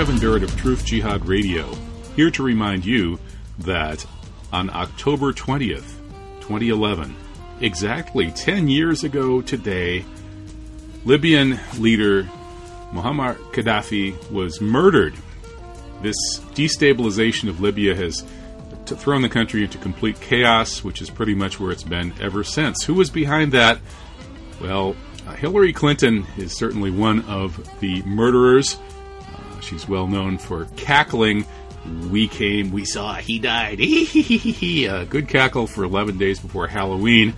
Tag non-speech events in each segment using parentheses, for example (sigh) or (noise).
Kevin Barrett of Truth Jihad Radio, here to remind you that on October 20th, 2011, exactly 10 years ago today, Libyan leader Muammar Gaddafi was murdered. This destabilization of Libya has thrown the country into complete chaos, which is pretty much where it's been ever since. Who was behind that? Well, Hillary Clinton is certainly one of the murderers. She's well known for cackling. We came, we saw, he died. (laughs) a good cackle for 11 days before Halloween.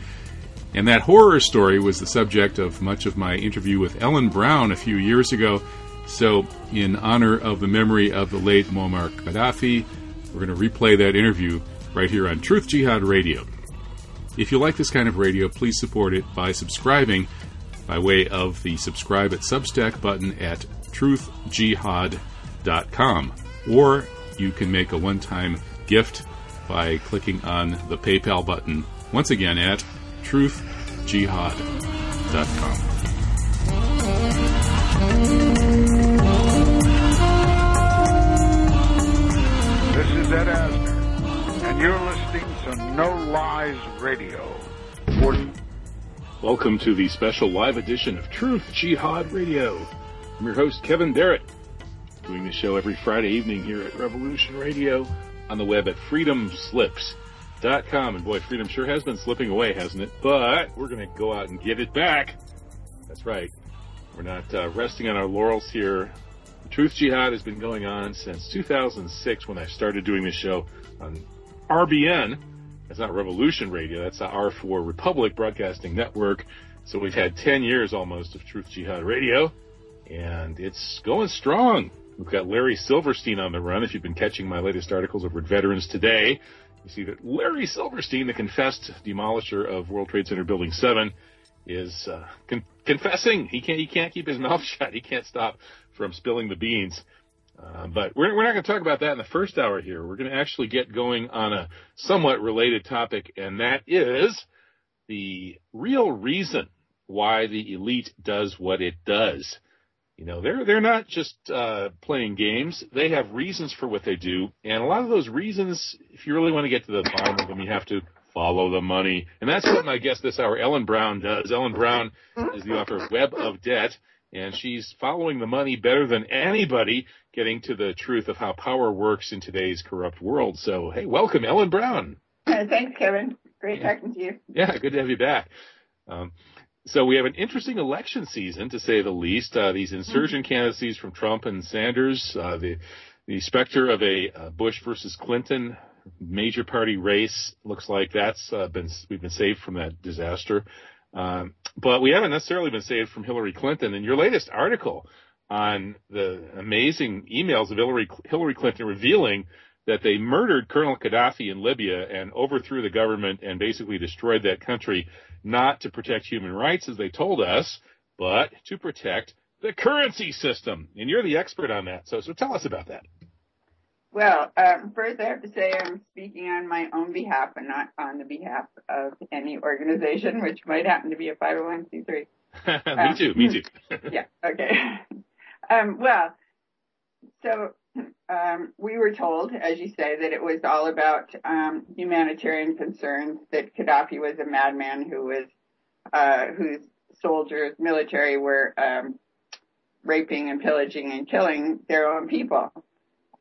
And that horror story was the subject of much of my interview with Ellen Brown a few years ago. So, in honor of the memory of the late Muammar Gaddafi, we're going to replay that interview right here on Truth Jihad Radio. If you like this kind of radio, please support it by subscribing by way of the subscribe at Substack button at truthjihad.com. Or you can make a one time gift by clicking on the PayPal button once again at truthjihad.com. This is Ed Asner, and you're listening to No Lies Radio. Welcome to the special live edition of Truth Jihad Radio. I'm your host, Kevin Barrett, doing the show every Friday evening here at Revolution Radio on the web at freedomslips.com. And boy, freedom sure has been slipping away, hasn't it? But we're going to go out and get it back. That's right. We're not uh, resting on our laurels here. Truth Jihad has been going on since 2006 when I started doing this show on RBN That's not Revolution Radio. That's the R4 Republic Broadcasting Network. So we've had 10 years almost of Truth Jihad Radio, and it's going strong. We've got Larry Silverstein on the run. If you've been catching my latest articles over at Veterans Today, you see that Larry Silverstein, the confessed demolisher of World Trade Center Building 7, is uh, con- confessing. He can't, he can't keep his (laughs) mouth shut. He can't stop from spilling the beans. Uh, but we're, we're not going to talk about that in the first hour here. We're going to actually get going on a somewhat related topic, and that is the real reason why the elite does what it does. You know, they're they're not just uh, playing games. They have reasons for what they do, and a lot of those reasons, if you really want to get to the bottom of them, you have to follow the money, and that's what my guest this hour, Ellen Brown, does. Ellen Brown is the author of Web of Debt and she's following the money better than anybody, getting to the truth of how power works in today's corrupt world. So, hey, welcome, Ellen Brown. Thanks, Kevin. Great yeah. talking to you. Yeah, good to have you back. Um, so we have an interesting election season, to say the least. Uh, these insurgent mm-hmm. candidacies from Trump and Sanders, uh, the the specter of a uh, Bush versus Clinton major party race looks like that's uh, been we've been saved from that disaster. Um, but we haven't necessarily been saved from Hillary Clinton. And your latest article on the amazing emails of Hillary, Hillary Clinton revealing that they murdered Colonel Gaddafi in Libya and overthrew the government and basically destroyed that country, not to protect human rights as they told us, but to protect the currency system. And you're the expert on that. So, so tell us about that. Well, um, first I have to say I'm speaking on my own behalf and not on the behalf of any organization, which might happen to be a 501c3. (laughs) me um, too, me (laughs) too. yeah, okay. (laughs) Um, well, so um, we were told, as you say, that it was all about um, humanitarian concerns, that Gaddafi was a madman who was, uh, whose soldiers, military were um, raping and pillaging and killing their own people.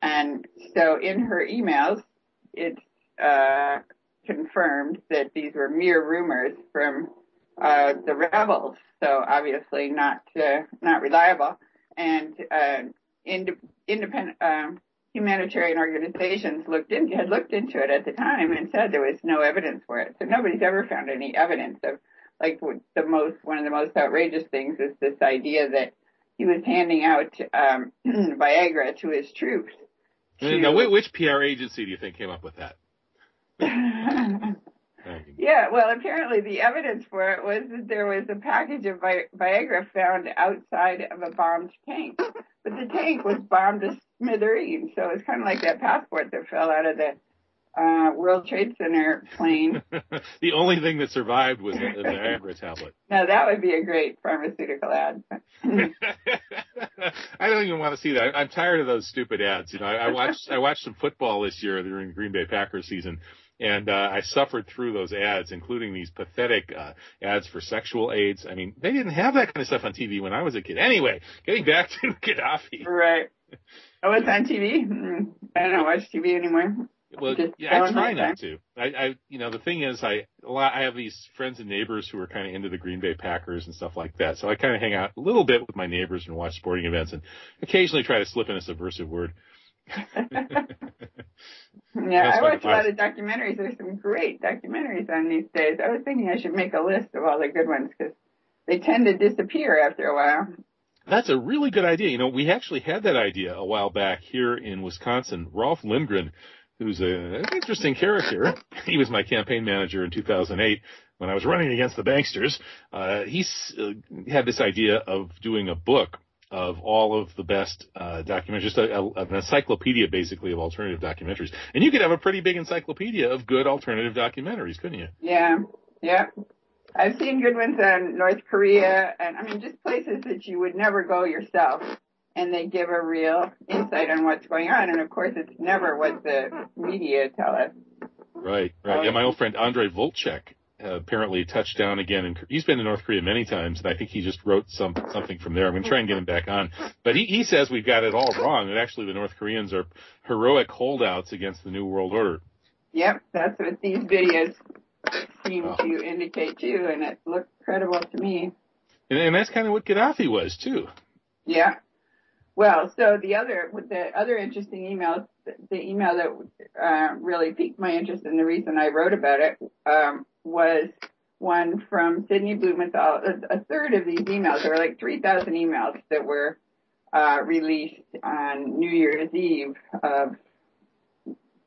And so in her emails, it's uh, confirmed that these were mere rumors from uh, the rebels. So obviously not uh, not reliable. And uh, independent um, humanitarian organizations looked in, had looked into it at the time and said there was no evidence for it. So nobody's ever found any evidence of like the most one of the most outrageous things is this idea that he was handing out um, (clears throat) Viagra to his troops now, which PR agency do you think came up with that? (laughs) yeah, well, apparently the evidence for it was that there was a package of Vi- Viagra found outside of a bombed tank, but the tank was bombed to smithereens. So it's kind of like that passport that fell out of the uh, World Trade Center plane. (laughs) the only thing that survived was the, the Viagra tablet. (laughs) Now that would be a great pharmaceutical ad. (laughs) I don't even want to see that. I'm tired of those stupid ads. You know, I, I watched I watched some football this year during the Green Bay Packers season, and uh, I suffered through those ads, including these pathetic uh, ads for sexual aids. I mean, they didn't have that kind of stuff on TV when I was a kid. Anyway, getting back to (laughs) Gaddafi. Right. Oh, it's on TV. Mm, I don't watch TV anymore. Well, Just yeah, I try not to. I, I, you know, the thing is, I a lot. I have these friends and neighbors who are kind of into the Green Bay Packers and stuff like that. So I kind of hang out a little bit with my neighbors and watch sporting events, and occasionally try to slip in a subversive word. (laughs) Yeah, I watch a lot of documentaries. There's some great documentaries on these days. I was thinking I should make a list of all the good ones because they tend to disappear after a while. That's a really good idea. You know, we actually had that idea a while back here in Wisconsin. Rolf Lindgren, who's a, an interesting character, (laughs) he was my campaign manager in 2008 when I was running against the banksters. Uh, he's uh, had this idea of doing a book of all of the best uh, documentaries, just a, a, an encyclopedia basically of alternative documentaries. And you could have a pretty big encyclopedia of good alternative documentaries, couldn't you? Yeah, yeah. I've seen good ones on North Korea and I mean just places that you would never go yourself. And they give a real insight on what's going on. And of course it's never what the media tell us. Right, right. Yeah, my old friend Andre Vltchek apparently touched down again, and he's been to North Korea many times, and I think he just wrote some something from there. I'm going to try and get him back on, but he, he says we've got it all wrong. That actually the North Koreans are heroic holdouts against the New World Order. Yep, that's what these videos seem Wow. to indicate too, and it looked credible to me. And, and that's kind of what Gaddafi was too. Yeah. Well, so the other, with the other interesting emails, the, the email that uh, really piqued my interest and the reason I wrote about it um, was one from Sidney Blumenthal. A, third of these emails, there were like 3,000 emails that were uh, released on New Year's Eve of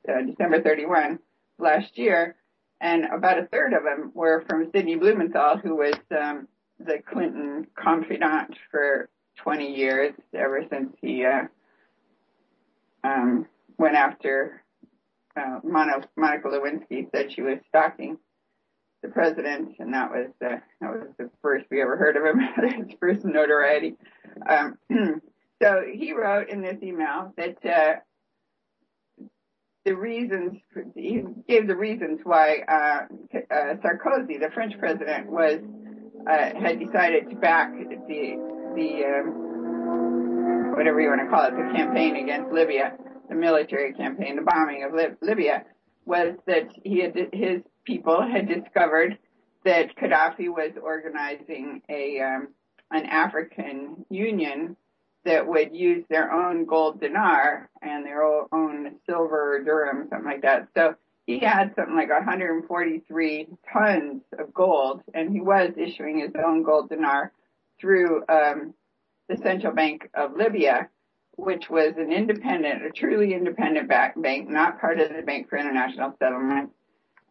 uh, December 31 last year, and about a third of them were from Sidney Blumenthal, who was um, the Clinton confidant for 20 years, ever since he uh, um, went after uh, Monica Lewinsky, said she was stalking the president, and that was that was the first we ever heard of him, (laughs) his first notoriety. Um, (clears throat) so he wrote in this email that uh, the reasons he gave the reasons why uh, uh, Sarkozy, the French president, was uh, had decided to back the the um, whatever you want to call it, the campaign against Libya, the military campaign, the bombing of Lib- Libya, was that he had his people had discovered that Gaddafi was organizing a um, an African Union that would use their own gold dinar and their own silver dirham, something like that. So he had something like 143 tons of gold, and he was issuing his own gold dinar through um, the central bank of Libya, which was an independent, a truly independent bank, not part of the Bank for International Settlement.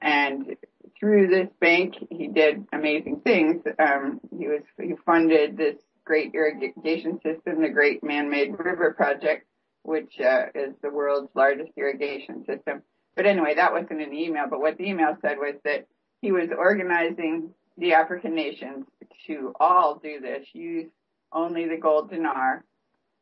And through this bank, he did amazing things. Um, he was he funded this great irrigation system, the Great Man-Made River Project, which uh, is the world's largest irrigation system. But anyway, that wasn't in the email. But what the email said was that he was organizing the African nations to all do this, use only the gold dinar.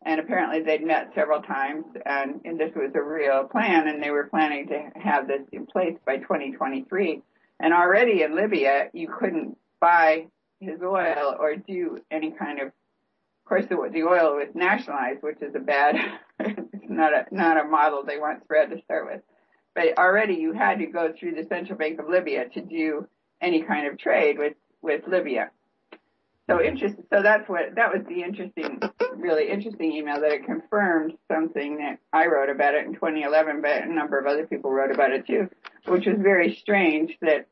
And apparently they'd met several times and, and this was a real plan and they were planning to have this in place by 2023. And already in Libya, you couldn't buy his oil or do any kind of, of course the, the oil was nationalized, which is a bad, (laughs) it's not a, not a model they want spread to start with. But already you had to go through the central bank of Libya to do any kind of trade with, with Libya. So interesting. So that's what that was the interesting, really interesting email that it confirmed something that I wrote about it in 2011, but a number of other people wrote about it too, which was very strange that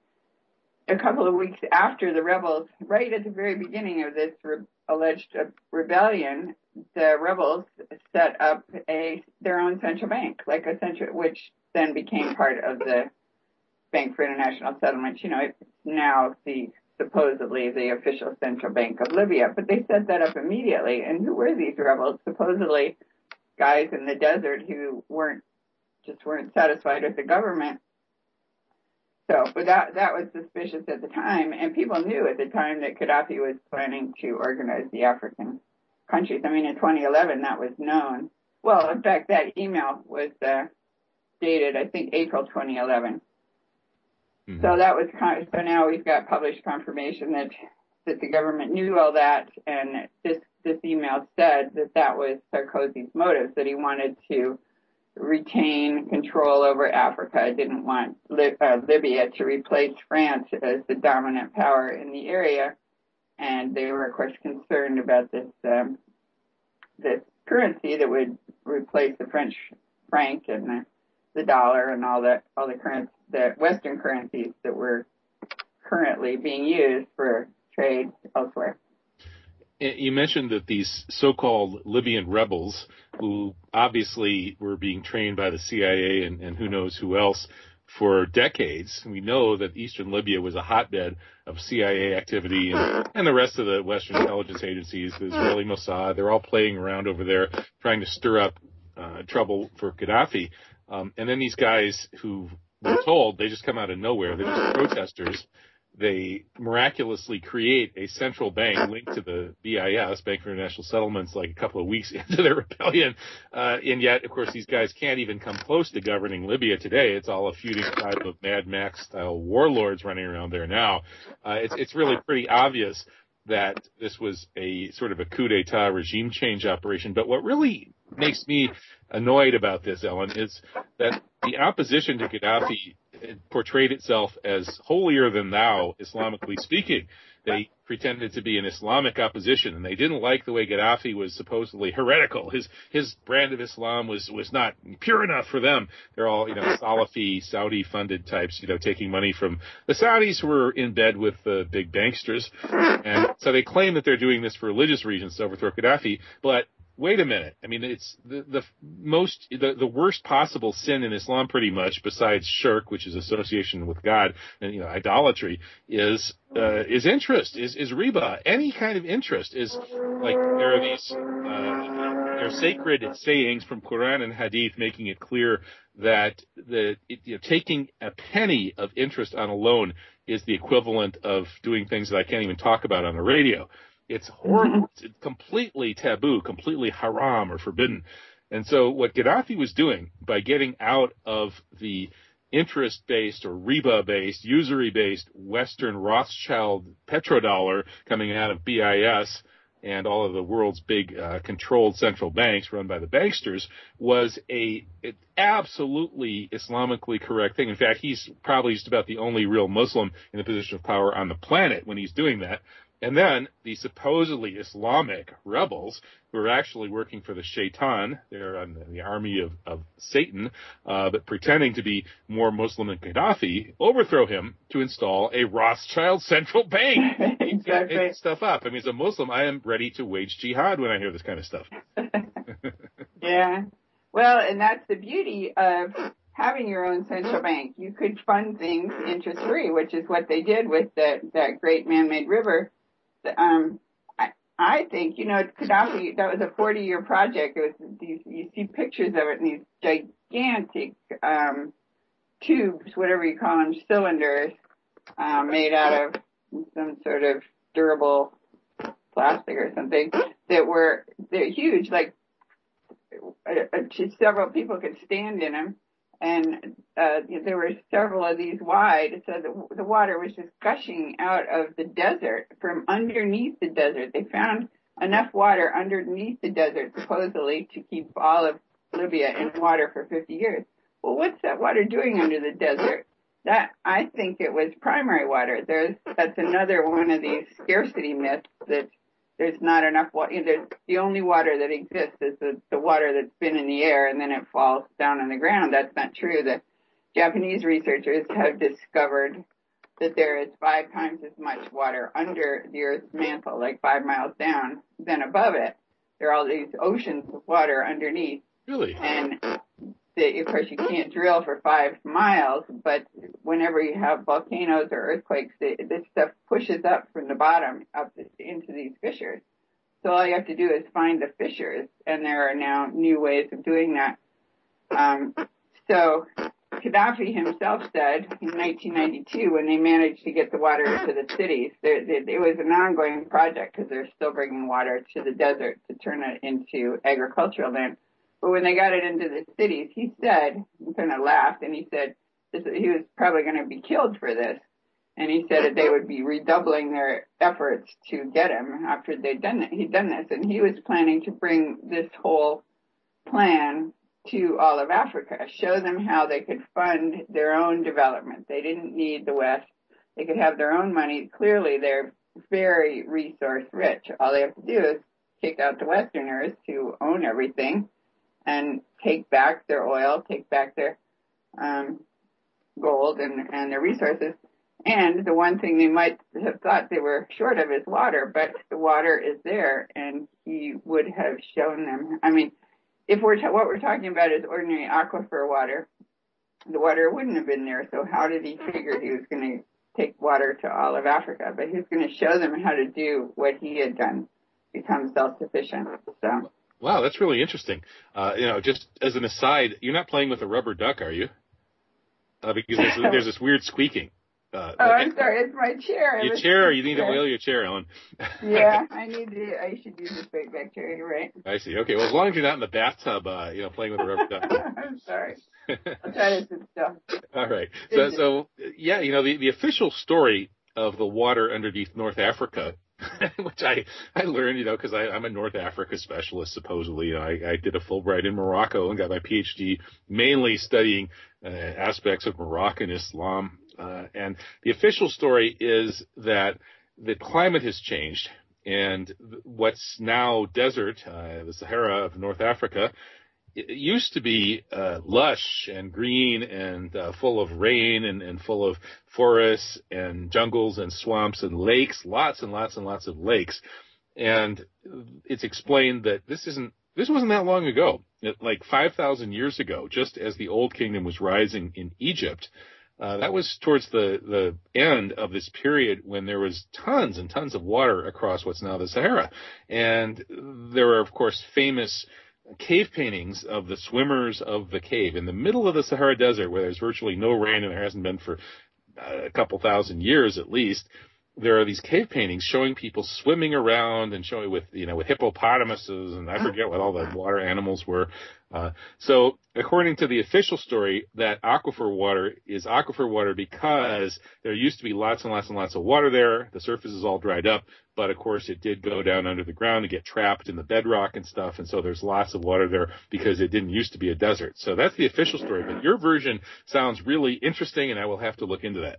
a couple of weeks after the rebels, right at the very beginning of this re- alleged uh, rebellion, the rebels set up a their own central bank, like a central, which then became part of the Bank for International Settlements. You know, it's now the supposedly the official central bank of Libya, but they set that up immediately. And who were these rebels? Supposedly guys in the desert who weren't just weren't satisfied with the government So, but that that was suspicious at the time, and people knew at the time that Gaddafi was planning to organize the African countries. I mean, in 2011, that was known. Well, in fact, that email was uh, dated, I think, April 2011. Mm-hmm. So that was kind of, so now we've got published confirmation that that the government knew all that, and this this email said that that was Sarkozy's motives, that he wanted to retain control over Africa, didn't want uh, Libya to replace France as the dominant power in the area, and they were of course concerned about this um, this currency that would replace the French franc and the, the dollar and all the all the current the Western currencies that were currently being used for trade elsewhere. You mentioned that these so-called Libyan rebels, who obviously were being trained by the CIA and, and who knows who else for decades, we know that eastern Libya was a hotbed of CIA activity and, and the rest of the Western intelligence agencies, the Israeli Mossad, they're all playing around over there trying to stir up uh, trouble for Gaddafi. Um, and then these guys who were told they just come out of nowhere, they're just protesters they miraculously create a central bank linked to the BIS, Bank for International Settlements, like a couple of weeks (laughs) into their rebellion. Uh, and yet, of course, these guys can't even come close to governing Libya today. It's all a feuding tribe of Mad Max style warlords running around there now. Uh, it's, it's really pretty obvious that this was a sort of a coup d'etat regime change operation. But what really makes me annoyed about this, Ellen, is that the opposition to Gaddafi portrayed itself as holier than thou, Islamically speaking. They pretended to be an Islamic opposition, and they didn't like the way Gaddafi was supposedly heretical. His his brand of Islam was was not pure enough for them. They're all you know Salafi, Saudi funded types, you know, taking money from the Saudis who were in bed with the big banksters, and so they claim that they're doing this for religious reasons to overthrow Gaddafi. But wait a minute. I mean, it's the, the most, the, the worst possible sin in Islam pretty much besides shirk, which is association with God and, you know, idolatry is, uh, is interest, is, is riba. Any kind of interest is like, there are these, uh, there are sacred sayings from Quran and Hadith making it clear that the, it, you know, taking a penny of interest on a loan is the equivalent of doing things that I can't even talk about on the radio. It's horrible. it's completely taboo, completely haram or forbidden. And so what Gaddafi was doing by getting out of the interest based or riba based, usury based Western Rothschild petrodollar coming out of BIS and all of the world's big uh, controlled central banks run by the banksters was a absolutely Islamically correct thing. In fact, he's probably just about the only real Muslim in the position of power on the planet when he's doing that. And then the supposedly Islamic rebels, who are actually working for the Shaitan, they're on the army of, of Satan, uh, but pretending to be more Muslim than Gaddafi, overthrow him to install a Rothschild central bank. (laughs) exactly. Stuff up. I mean, as a Muslim, I am ready to wage jihad when I hear this kind of stuff. (laughs) (laughs) yeah. Well, and that's the beauty of having your own central bank. You could fund things interest free, which is what they did with the, that great man-made river um, I, I think, you know, Gaddafi, that was a 40 year project. It was these, you see pictures of it in these gigantic, um, tubes, whatever you call them, cylinders, um, made out of some sort of durable plastic or something that were, they're huge, like, uh, uh several people could stand in them and uh, there were several of these wide, so the, the water was just gushing out of the desert from underneath the desert. They found enough water underneath the desert, supposedly, to keep all of Libya in water for 50 years. Well, what's that water doing under the desert? That I think it was primary water. There's that's another one of these scarcity myths that there's not enough water. You know, the only water that exists is the, the water that's been in the air and then it falls down on the ground. That's not true. The Japanese researchers have discovered that there is five times as much water under the Earth's mantle, like five miles down, than above it. There are all these oceans of water underneath. Really? And of course, you can't drill for five miles, but whenever you have volcanoes or earthquakes, this stuff pushes up from the bottom up into these fissures. So all you have to do is find the fissures, and there are now new ways of doing that. Um, so Gaddafi himself said in 1992 when they managed to get the water to the cities, there, there, it was an ongoing project because they're still bringing water to the desert to turn it into agricultural land. But when they got it into the cities, he said, he kind of laughed and he said this, he was probably going to be killed for this. And he said that they would be redoubling their efforts to get him after they'd done it. He'd done this and he was planning to bring this whole plan to all of Africa, show them how they could fund their own development. They didn't need the West. They could have their own money. Clearly, they're very resource rich. All they have to do is kick out the Westerners who own everything and take back their oil, take back their um, gold and, and their resources. And the one thing they might have thought they were short of is water, but the water is there and he would have shown them. I mean, if we're ta- what we're talking about is ordinary aquifer water, the water wouldn't have been there. So how did he figure he was going to take water to all of Africa? But he's going to show them how to do what he had done, become self-sufficient. So. Wow, that's really interesting. Uh, you know, just as an aside, you're not playing with a rubber duck, are you? Uh, because there's, (laughs) there's this weird squeaking. Uh, oh, I'm sorry. It's my chair. Your chair. You need to oil your chair, Ellen. (laughs) yeah, I need to. I should use this big back chair. You're right. I see. Okay. Well, as long as you're not in the bathtub, uh, you know, playing with a rubber duck. (laughs) I'm sorry. I'll try to sit still. All right. So, so yeah, you know, the the official story of the water underneath North Africa (laughs) which I I learned, you know, because I'm a North Africa specialist. Supposedly, you know, I, I did a Fulbright in Morocco and got my PhD mainly studying uh, aspects of Moroccan Islam uh, and the official story is that the climate has changed, and what's now desert, uh, the Sahara of North Africa, it used to be uh, lush and green and uh, full of rain and, and, full of forests and jungles and swamps and lakes, lots and lots and lots of lakes. And it's explained that this isn't this wasn't that long ago, like 5,000 years ago, just as the Old Kingdom was rising in Egypt. Uh, that was towards the, the end of this period when there was tons and tons of water across what's now the Sahara. And there are, of course, famous cave paintings of the swimmers of the cave in the middle of the Sahara Desert where there's virtually no rain and there hasn't been for uh, a couple thousand years at least there are these cave paintings showing people swimming around and showing with you know with hippopotamuses and I forget what all the water animals were. Uh, so according to the official story, that aquifer water is aquifer water because there used to be lots and lots and lots of water there. The surface is all dried up, but of course it did go down under the ground and get trapped in the bedrock and stuff, and so there's lots of water there because it didn't used to be a desert. So that's the official story. But your version sounds really interesting, and I will have to look into that.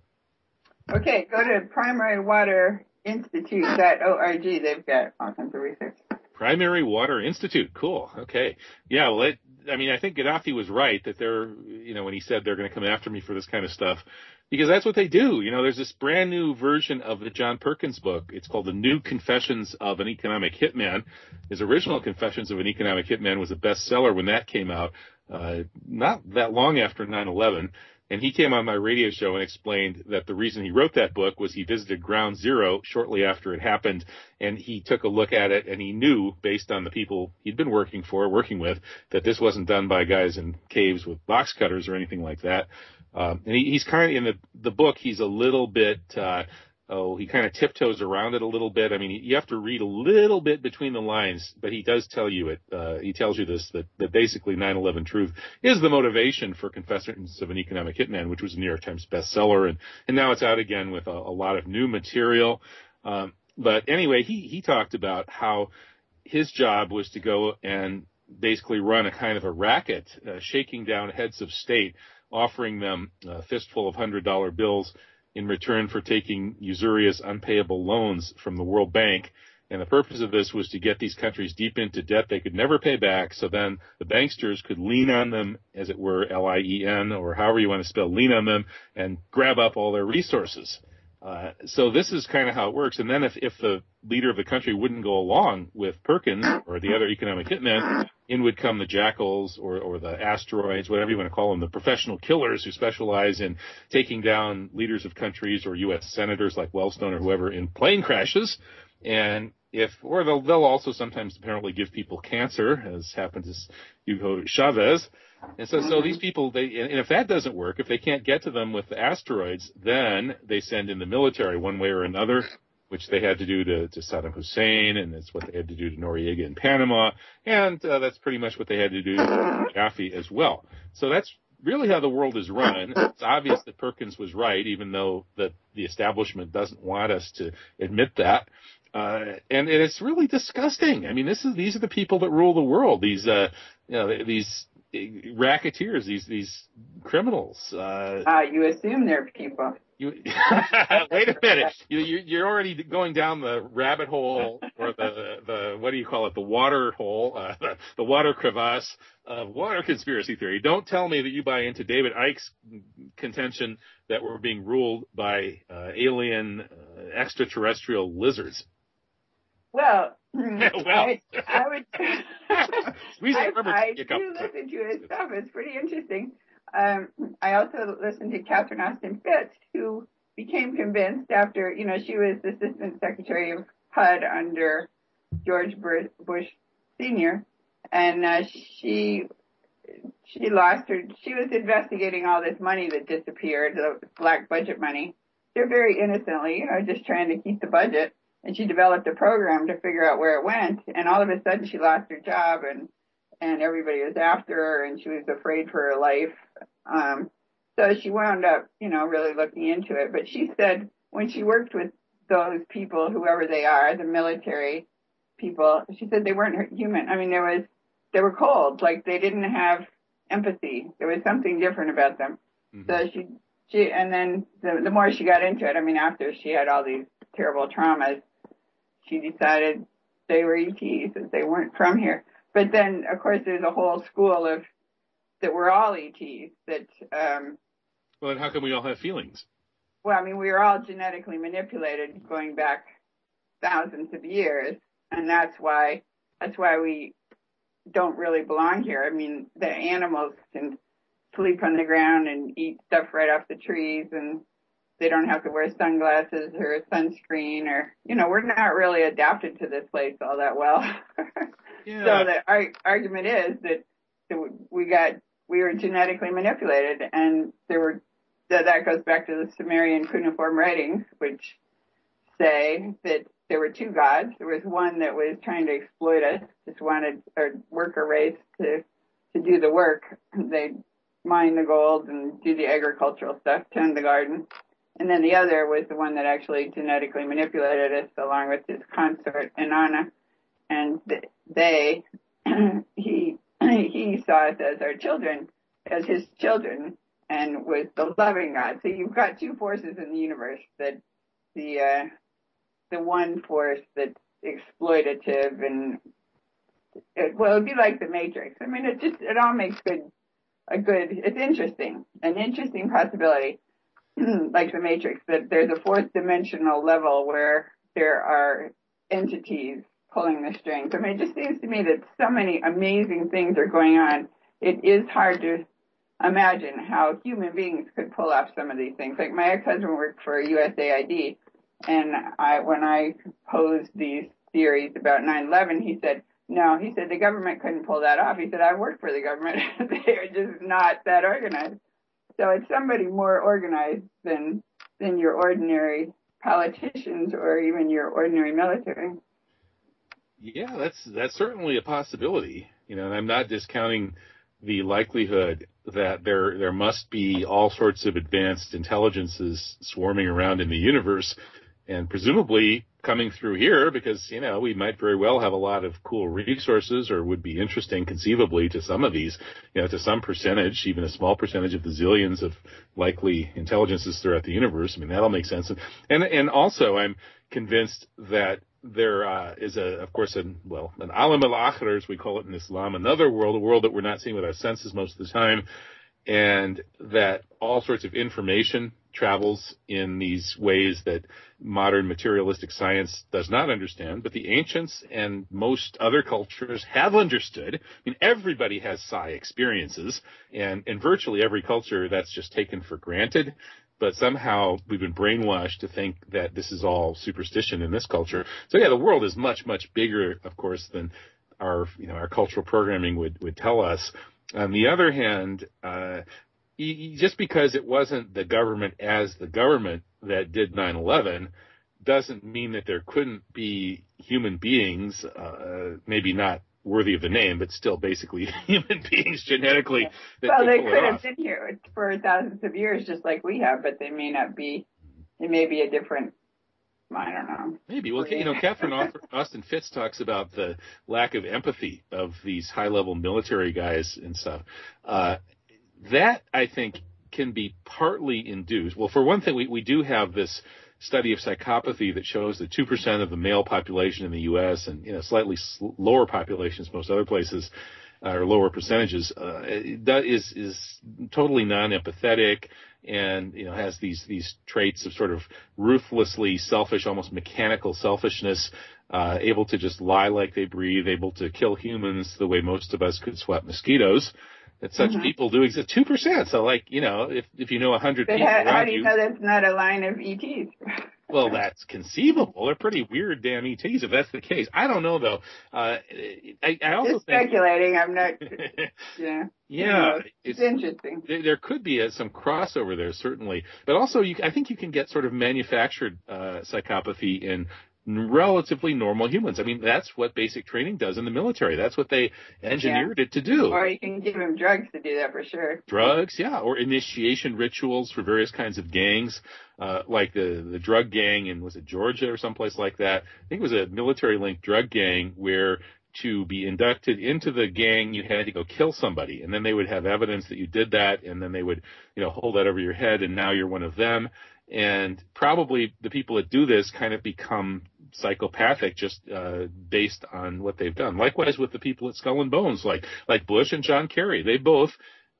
Okay, go to primarywaterinstitute.org. They've got all kinds of research. Primary Water Institute. Cool. Okay. Yeah. Well, it, I mean, I think Gaddafi was right that they're, you know, when he said they're going to come after me for this kind of stuff, because that's what they do. You know, there's this brand new version of the John Perkins book. It's called The New Confessions of an Economic Hitman. His original Confessions of an Economic Hitman was a bestseller when that came out, uh, not that long after 9/11. And he came on my radio show and explained that the reason he wrote that book was he visited Ground Zero shortly after it happened, and he took a look at it, and he knew, based on the people he'd been working for, working with, that this wasn't done by guys in caves with box cutters or anything like that. Um, and he, he's kind of in the the book. He's a little bit uh, oh, he kind of tiptoes around it a little bit. I mean, you have to read a little bit between the lines, but he does tell you it. Uh, he tells you this that, that basically 9/11 Truth is the motivation for Confessions of an Economic Hitman, which was a New York Times bestseller, and and now it's out again with a, a lot of new material. Um, but anyway, he he talked about how his job was to go and basically run a kind of a racket, uh, shaking down heads of state, offering them a fistful of hundred dollar bills in return for taking usurious unpayable loans from the World Bank. And the purpose of this was to get these countries deep into debt they could never pay back. So then the banksters could lean on them, as it were, L-I-E-N, or however you want to spell lean on them, and grab up all their resources. Uh, so this is kind of how it works. And then if, if the leader of the country wouldn't go along with Perkins or the other economic hitmen, in would come the jackals or, or the asteroids, whatever you want to call them, the professional killers who specialize in taking down leaders of countries or U.S. senators like Wellstone or whoever in plane crashes. And if, or they'll, they'll also sometimes apparently give people cancer, as happened to Hugo Chavez. And so, so these people, they, and if that doesn't work, if they can't get to them with the asteroids, then they send in the military one way or another, which they had to do to, to Saddam Hussein, and it's what they had to do to Noriega in Panama, and uh, that's pretty much what they had to do to Gaddafi as well. So that's really how the world is run. It's obvious that Perkins was right, even though the, the establishment doesn't want us to admit that. Uh, and, and it's really disgusting. I mean, this is, these are the people that rule the world. These, uh, you know, these racketeers, these, these criminals. Uh, uh you assume they're people. You, (laughs) wait a minute. You, you're already going down the rabbit hole or the, the, what do you call it? The water hole, uh, the, (laughs) the water crevasse of water conspiracy theory. Don't tell me that you buy into David Icke's contention that we're being ruled by uh, alien uh, extraterrestrial lizards. Well, (laughs) well, I, I would. I, I do listen to his stuff. It's pretty interesting. Um, I also listened to Catherine Austin Fitts, who became convinced after, you know, she was Assistant Secretary of HUD under George Bush Sr. And uh, she she lost her. She was investigating all this money that disappeared, the black budget money. They're very innocently, you know, just trying to keep the budget and she developed a program to figure out where it went and all of a sudden she lost her job and and everybody was after her and she was afraid for her life. Um so she wound up you know really looking into it. But she said when she worked with those people whoever they are the military people she said they weren't human. I mean there was they were cold. Like they didn't have empathy. There was something different about them. Mm-hmm. so she she and then the the more she got into it i mean after she had all these terrible traumas she decided they were ETs and they weren't from here. But then, of course, there's a whole school of that we're all ETs. That um, well, and how can we all have feelings? Well, I mean, we are all genetically manipulated going back thousands of years, and that's why that's why we don't really belong here. I mean, the animals can sleep on the ground and eat stuff right off the trees, and they don't have to wear sunglasses or sunscreen or, you know, we're not really adapted to this place all that well. (laughs) yeah. So the ar- argument is that, we got, we were genetically manipulated and there were, that, that goes back to the Sumerian cuneiform writings, which say that there were two gods. There was one that was trying to exploit us, just wanted a worker race to, to do the work. They mine the gold and do the agricultural stuff, tend the garden. And then the other was the one that actually genetically manipulated us along with his consort Inanna. And they, (clears throat) he, (clears throat) he saw us as our children, as his children, and was the loving God. So you've got two forces in the universe that the, uh, the one force that's exploitative and it, well, it'd be like the Matrix. I mean, it just, it all makes good, a good, it's interesting, an interesting possibility. (clears throat) like the Matrix, that there's a fourth dimensional level where there are entities pulling the strings. I mean, it just seems to me that so many amazing things are going on. It is hard to imagine how human beings could pull off some of these things. Like my ex-husband worked for USAID, and I, when I posed these theories about 9/11, he said, "No," he said the government couldn't pull that off. He said, "I worked for the government; (laughs) they are just not that organized." So it's somebody more organized than than your ordinary politicians or even your ordinary military. Yeah, that's that's certainly a possibility. You know, and I'm not discounting the likelihood that there there must be all sorts of advanced intelligences swarming around in the universe and presumably coming through here because you know we might very well have a lot of cool resources or would be interesting conceivably to some of these you know to some percentage even a small percentage of the zillions of likely intelligences throughout the universe i mean that'll make sense and and also i'm convinced that there uh, is a of course a well an alam al akhir as we call it in islam another world a world that we're not seeing with our senses most of the time and that all sorts of information travels in these ways that modern materialistic science does not understand, but the ancients and most other cultures have understood. I mean, everybody has psi experiences, and in virtually every culture that's just taken for granted. But somehow we've been brainwashed to think that this is all superstition in this culture. So yeah, the world is much, much bigger, of course, than our, you know, our cultural programming would, would tell us. On the other hand, uh, just because it wasn't the government as the government that did 9/11 doesn't mean that there couldn't be human beings, uh, maybe not worthy of the name, but still basically (laughs) human beings genetically. well, they could have been here for thousands of years, just like we have, but they may not be. It may be a different. I don't know. Maybe. Well, you know, Catherine (laughs) Austin Fitts talks about the lack of empathy of these high-level military guys and stuff. Uh, that I think can be partly induced. Well, for one thing, we, we do have this study of psychopathy that shows that 2% of the male population in the U.S. and you know slightly lower populations most other places uh, or lower percentages uh, is is totally non-empathetic and you know has these these traits of sort of ruthlessly selfish, almost mechanical selfishness, uh, able to just lie like they breathe, able to kill humans the way most of us could swat mosquitoes that such mm-hmm. people do exist. Two percent. So, like, you know, if if you know a hundred people, how, how do you, you know that's not a line of ETs? well, that's conceivable. They're pretty weird, damn ETs. If that's the case, I don't know though. Uh, I, I also Just think, speculating. I'm not. (laughs) yeah. Yeah, it's, it's interesting. There, there could be a, some crossover there, certainly, but also you, I think you can get sort of manufactured uh, psychopathy in relatively normal humans. I mean, that's what basic training does in the military. That's what they engineered yeah. it to do. Or you can give them drugs to do that for sure. Drugs, yeah, or initiation rituals for various kinds of gangs, uh, like the the drug gang in was it Georgia or someplace like that. I think it was a military linked drug gang where to be inducted into the gang, you had to go kill somebody, and then they would have evidence that you did that, and then they would, you know, hold that over your head, and now you're one of them. And probably the people that do this kind of become psychopathic just uh, based on what they've done. Likewise with the people at Skull and Bones, like like Bush and John Kerry, they both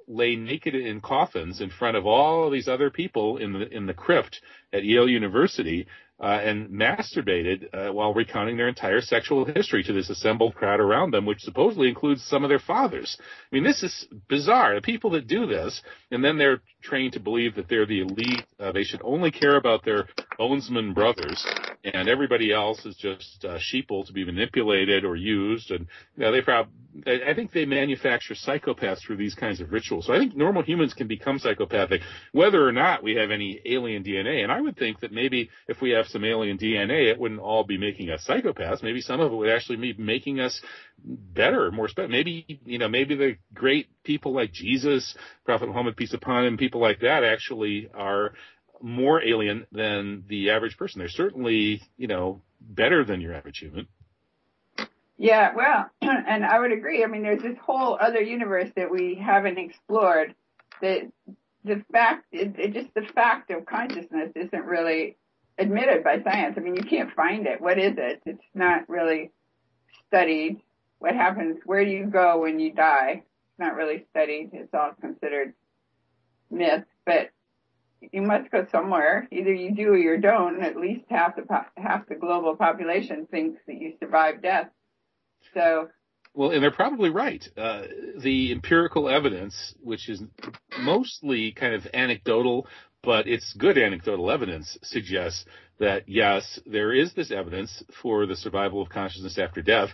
lay naked in coffins in front of all of these other people in the in the crypt at Yale University uh, and masturbated uh, while recounting their entire sexual history to this assembled crowd around them, which supposedly includes some of their fathers. I mean, this is bizarre. The people that do this, and then they're trained to believe that they're the elite. Uh, they should only care about their bonesman brothers, and everybody else is just uh, sheeple to be manipulated or used. And you know, they probably, I think they manufacture psychopaths through these kinds of rituals. So I think normal humans can become psychopathic, whether or not we have any alien DNA. And I would think that maybe if we have some alien DNA, it wouldn't all be making us psychopaths. Maybe some of it would actually be making us better, more special. Maybe, you know, maybe the great people like Jesus, Prophet Muhammad, peace upon him, people like that actually are more alien than the average person. They're certainly, you know, better than your average human. Yeah, well, (clears throat) and I would agree. I mean, there's this whole other universe that we haven't explored. That the fact, it, it just the fact of consciousness isn't really admitted by science. I mean, you can't find it. What is it? It's not really studied. What happens? Where do you go when you die? It's not really studied. It's all considered myth. But you must go somewhere. Either you do or you don't. At least half the half the global population thinks that you survive death. So. Well, and they're probably right. Uh, the empirical evidence, which is mostly kind of anecdotal, but it's good anecdotal evidence suggests that yes, there is this evidence for the survival of consciousness after death,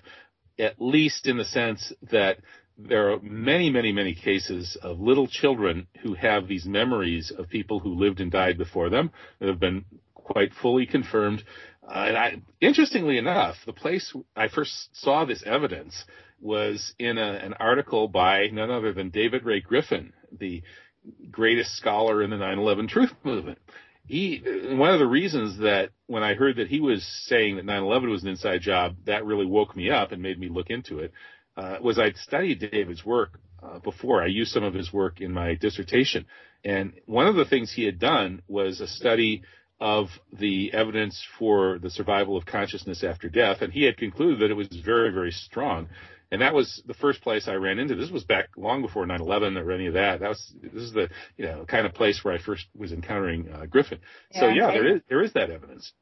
at least in the sense that there are many, many, many cases of little children who have these memories of people who lived and died before them that have been quite fully confirmed. Uh, and I, interestingly enough, the place I first saw this evidence was in a, an article by none other than David Ray Griffin, the greatest scholar in the 9/11 truth movement. He one of the reasons that when I heard that he was saying that 9/11 was an inside job, that really woke me up and made me look into it. Uh, was I'd studied David's work uh, before. I used some of his work in my dissertation, and one of the things he had done was a study of the evidence for the survival of consciousness after death, and he had concluded that it was very, very strong. And that was the first place I ran into. This was back long before 9/11 or any of that. That was this is the you know kind of place where I first was encountering uh, Griffin. Yeah, so yeah, I, there is there is that evidence.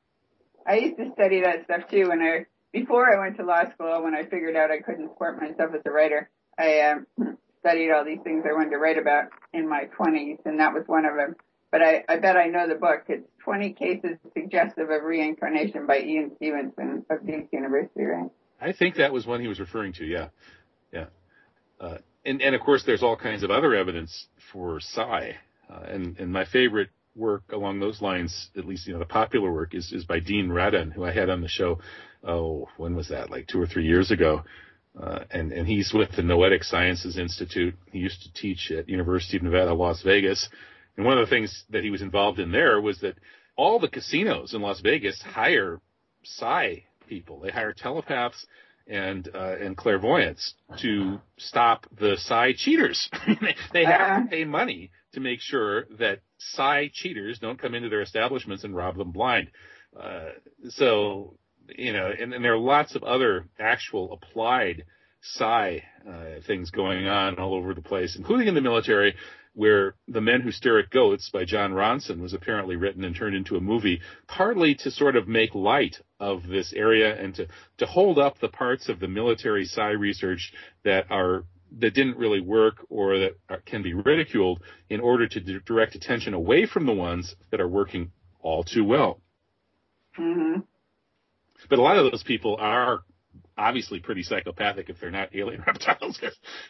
I used to study that stuff too when I before I went to law school. When I figured out I couldn't support myself as a writer, I um, studied all these things I wanted to write about in my 20s, and that was one of them. But I, I bet I know the book. It's 20 cases suggestive of reincarnation by Ian Stevenson of Duke University, right? I think that was one he was referring to. Yeah, yeah. Uh, and, and of course, there's all kinds of other evidence for psi. Uh, and, and my favorite work along those lines, at least, you know, the popular work is, is by Dean Radin, who I had on the show, oh, when was that? Like two or three years ago. Uh, and, and he's with the Noetic Sciences Institute. He used to teach at University of Nevada, Las Vegas. And one of the things that he was involved in there was that all the casinos in Las Vegas hire psi people. They hire telepaths and uh, and clairvoyants to stop the psi cheaters. (laughs) they have to uh-huh. pay money to make sure that psi cheaters don't come into their establishments and rob them blind. Uh, so you know, and, and, there are lots of other actual applied psi uh, things going on all over the place, including in the military, where The Men Who Stare at Goats by Jon Ronson was apparently written and turned into a movie, partly to sort of make light of this area and to, to hold up the parts of the military psi research that are that didn't really work or that can be ridiculed in order to d- direct attention away from the ones that are working all too well. Mm-hmm. But a lot of those people are obviously pretty psychopathic if they're not alien (laughs) reptiles.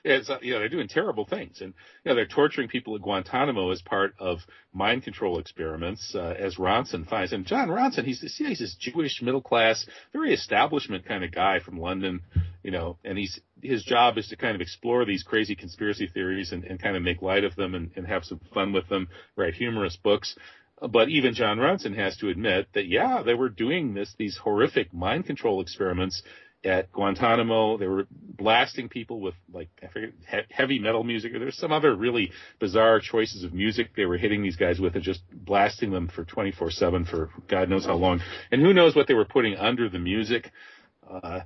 it's, you know, they're doing terrible things. And, you know, they're torturing people at Guantanamo as part of mind control experiments, uh, as Ronson finds. And Jon Ronson, he's, yeah, he's this Jewish middle class, very establishment kind of guy from London, you know, and he's, his job is to kind of explore these crazy conspiracy theories and, and kind of make light of them and, and have some fun with them, write humorous books. But even Jon Ronson has to admit that, yeah, they were doing this, these horrific mind control experiments at Guantanamo. They were blasting people with like heavy metal music, or there's some other really bizarre choices of music they were hitting these guys with, and just blasting them for 24/7 for God knows how long. And who knows what they were putting under the music. Uh,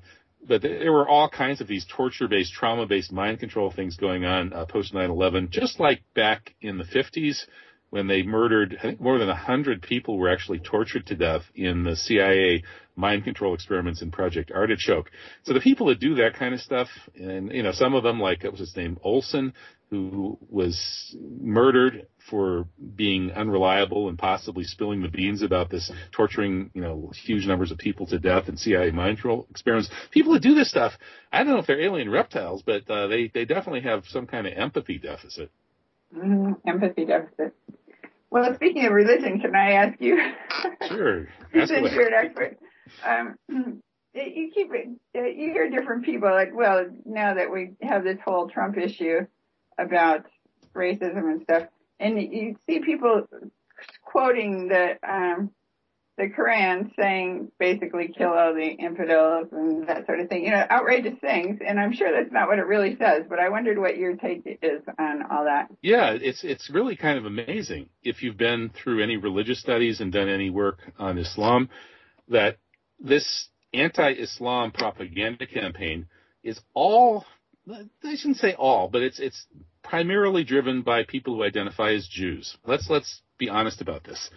but there were all kinds of these torture-based, trauma-based mind control things going on uh, post 9/11, just like back in the 50s when they murdered, I think more than 100 people were actually tortured to death in the CIA mind control experiments in Project Artichoke. So the people that do that kind of stuff, and, you know, some of them, like, what was his name, Olson, who was murdered for being unreliable and possibly spilling the beans about this torturing, you know, huge numbers of people to death in CIA mind control experiments. People that do this stuff, I don't know if they're alien reptiles, but uh, they, they definitely have some kind of empathy deficit. Mm, empathy deficit. Well, speaking of religion, can I ask you? (laughs) Sure. (laughs) Since you're an expert, um, you keep you hear different people like, well, now that we have this whole Trump issue about racism and stuff, and you see people quoting the um, the Quran saying basically kill all the infidels and that sort of thing. You know, outrageous things. And I'm sure that's not what it really says, but I wondered what your take is on all that. Yeah, it's it's really kind of amazing if you've been through any religious studies and done any work on Islam that this anti-Islam propaganda campaign is all I shouldn't say all, but it's it's primarily driven by people who identify as Jews. Let's let's be honest about this.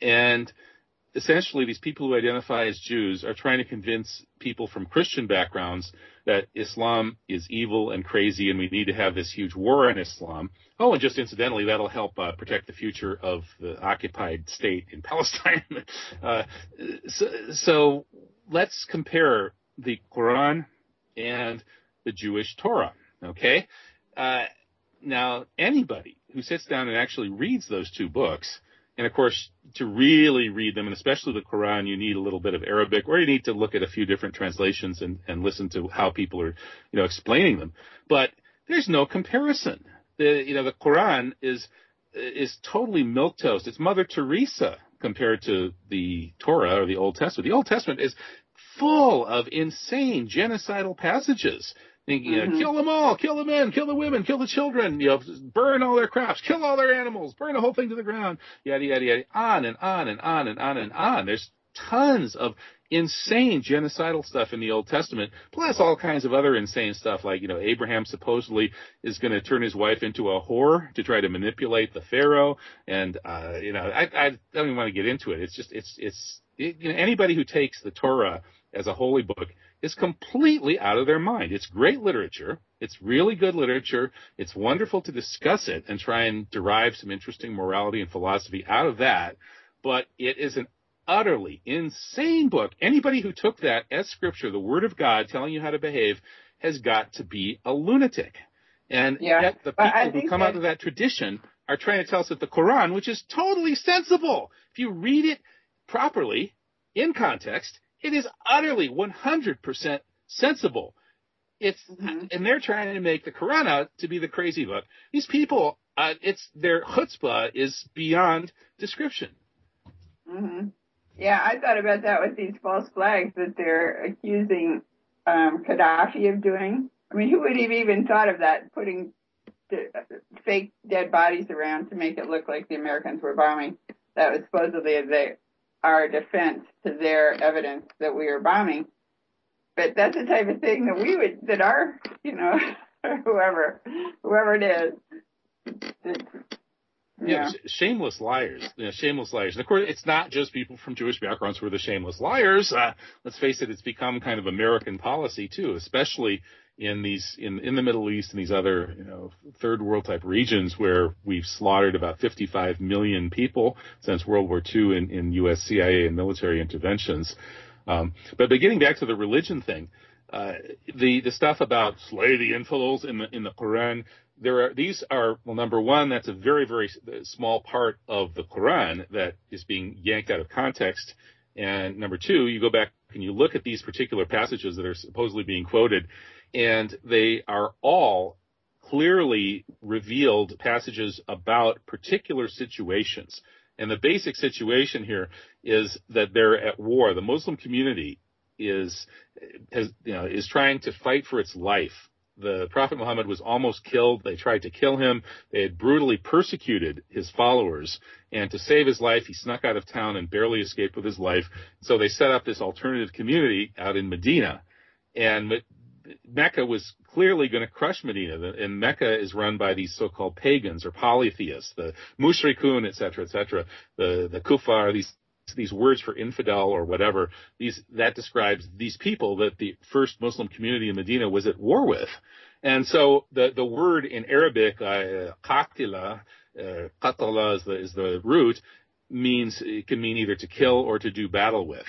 And essentially these people who identify as Jews are trying to convince people from Christian backgrounds that Islam is evil and crazy and we need to have this huge war on Islam. Oh, and just incidentally, that'll help uh, protect the future of the occupied state in (laughs) Palestine. uh, so, so let's compare the Quran and the Jewish Torah. Okay. Uh, now, anybody who sits down and actually reads those two books and of course, to really read them, and especially the Quran, you need a little bit of Arabic, or you need to look at a few different translations and, and listen to how people are, you know, explaining them. But there's no comparison. The, you know, the Quran is is totally milk toast. It's Mother Teresa compared to the Torah or the Old Testament. The Old Testament is full of insane genocidal passages thinking, mm-hmm. kill them all, kill the men, kill the women, kill the children, you know, burn all their crops, kill all their animals, burn the whole thing to the ground, yada, yada, yada, on and on and on and on and on. There's tons of insane genocidal stuff in the Old Testament, plus all kinds of other insane stuff like, you know, Abraham supposedly is going to turn his wife into a whore to try to manipulate the Pharaoh. And, uh, you know, I, I don't even want to get into it. It's just, it's, it's, it, you know, anybody who takes the Torah as a holy book is completely out of their mind. It's great literature. It's really good literature. It's wonderful to discuss it and try and derive some interesting morality and philosophy out of that. But it is an utterly insane book. Anybody who took that as scripture, the word of God telling you how to behave, has got to be a lunatic. And yeah. yet the people who come that... out of that tradition are trying to tell us that the Quran, which is totally sensible, if you read it properly in context, it is utterly 100% sensible. It's mm-hmm. and they're trying to make the Quran out to be the crazy book. These people, uh, it's their chutzpah is beyond description. Mm-hmm. Yeah, I thought about that with these false flags that they're accusing um, Gaddafi of doing. I mean, who would have even thought of that? Putting the, uh, fake dead bodies around to make it look like the Americans were bombing. That was supposedly the, our defense to their evidence that we were bombing. But that's the type of thing that we would, that our, you know, (laughs) whoever, whoever it is, yeah, shameless liars. You know, shameless liars. And of course, it's not just people from Jewish backgrounds who are the shameless liars. Uh, let's face it, it's become kind of American policy too, especially in these in in the Middle East and these other you know third world type regions where we've slaughtered about 55 million people since World War II in, in U.S. CIA and military interventions. Um, but but getting back to the religion thing, uh, the the stuff about slay the infidels in the in the Quran, there are these are well number one that's a very very small part of the Quran that is being yanked out of context, and number two you go back and you look at these particular passages that are supposedly being quoted, and they are all clearly revealed passages about particular situations. And the basic situation here is that they're at war. The Muslim community is has, you know, is trying to fight for its life. The Prophet Muhammad was almost killed. They tried to kill him. They had brutally persecuted his followers. And to save his life, he snuck out of town and barely escaped with his life. So they set up this alternative community out in Medina. And Mecca was clearly going to crush Medina, and Mecca is run by these so-called pagans or polytheists, the mushrikun, etc., etc., the the kufar, these these words for infidel or whatever. These that describes these people that the first Muslim community in Medina was at war with, and so the the word in Arabic, uh, qatila, uh, qatala is the is the root, means it can mean either to kill or to do battle with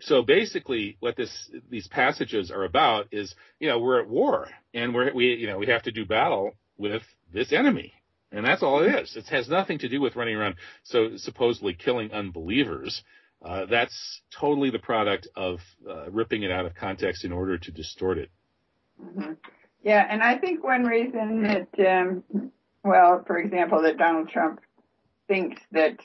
so basically what this these passages are about is you know we're at war and we're we you know we have to do battle with this enemy and that's all it is. It has nothing to do with running around so supposedly killing unbelievers. Uh, that's totally the product of uh, ripping it out of context in order to distort it. Mm-hmm. yeah and i think one reason that um, well for example that donald trump thinks that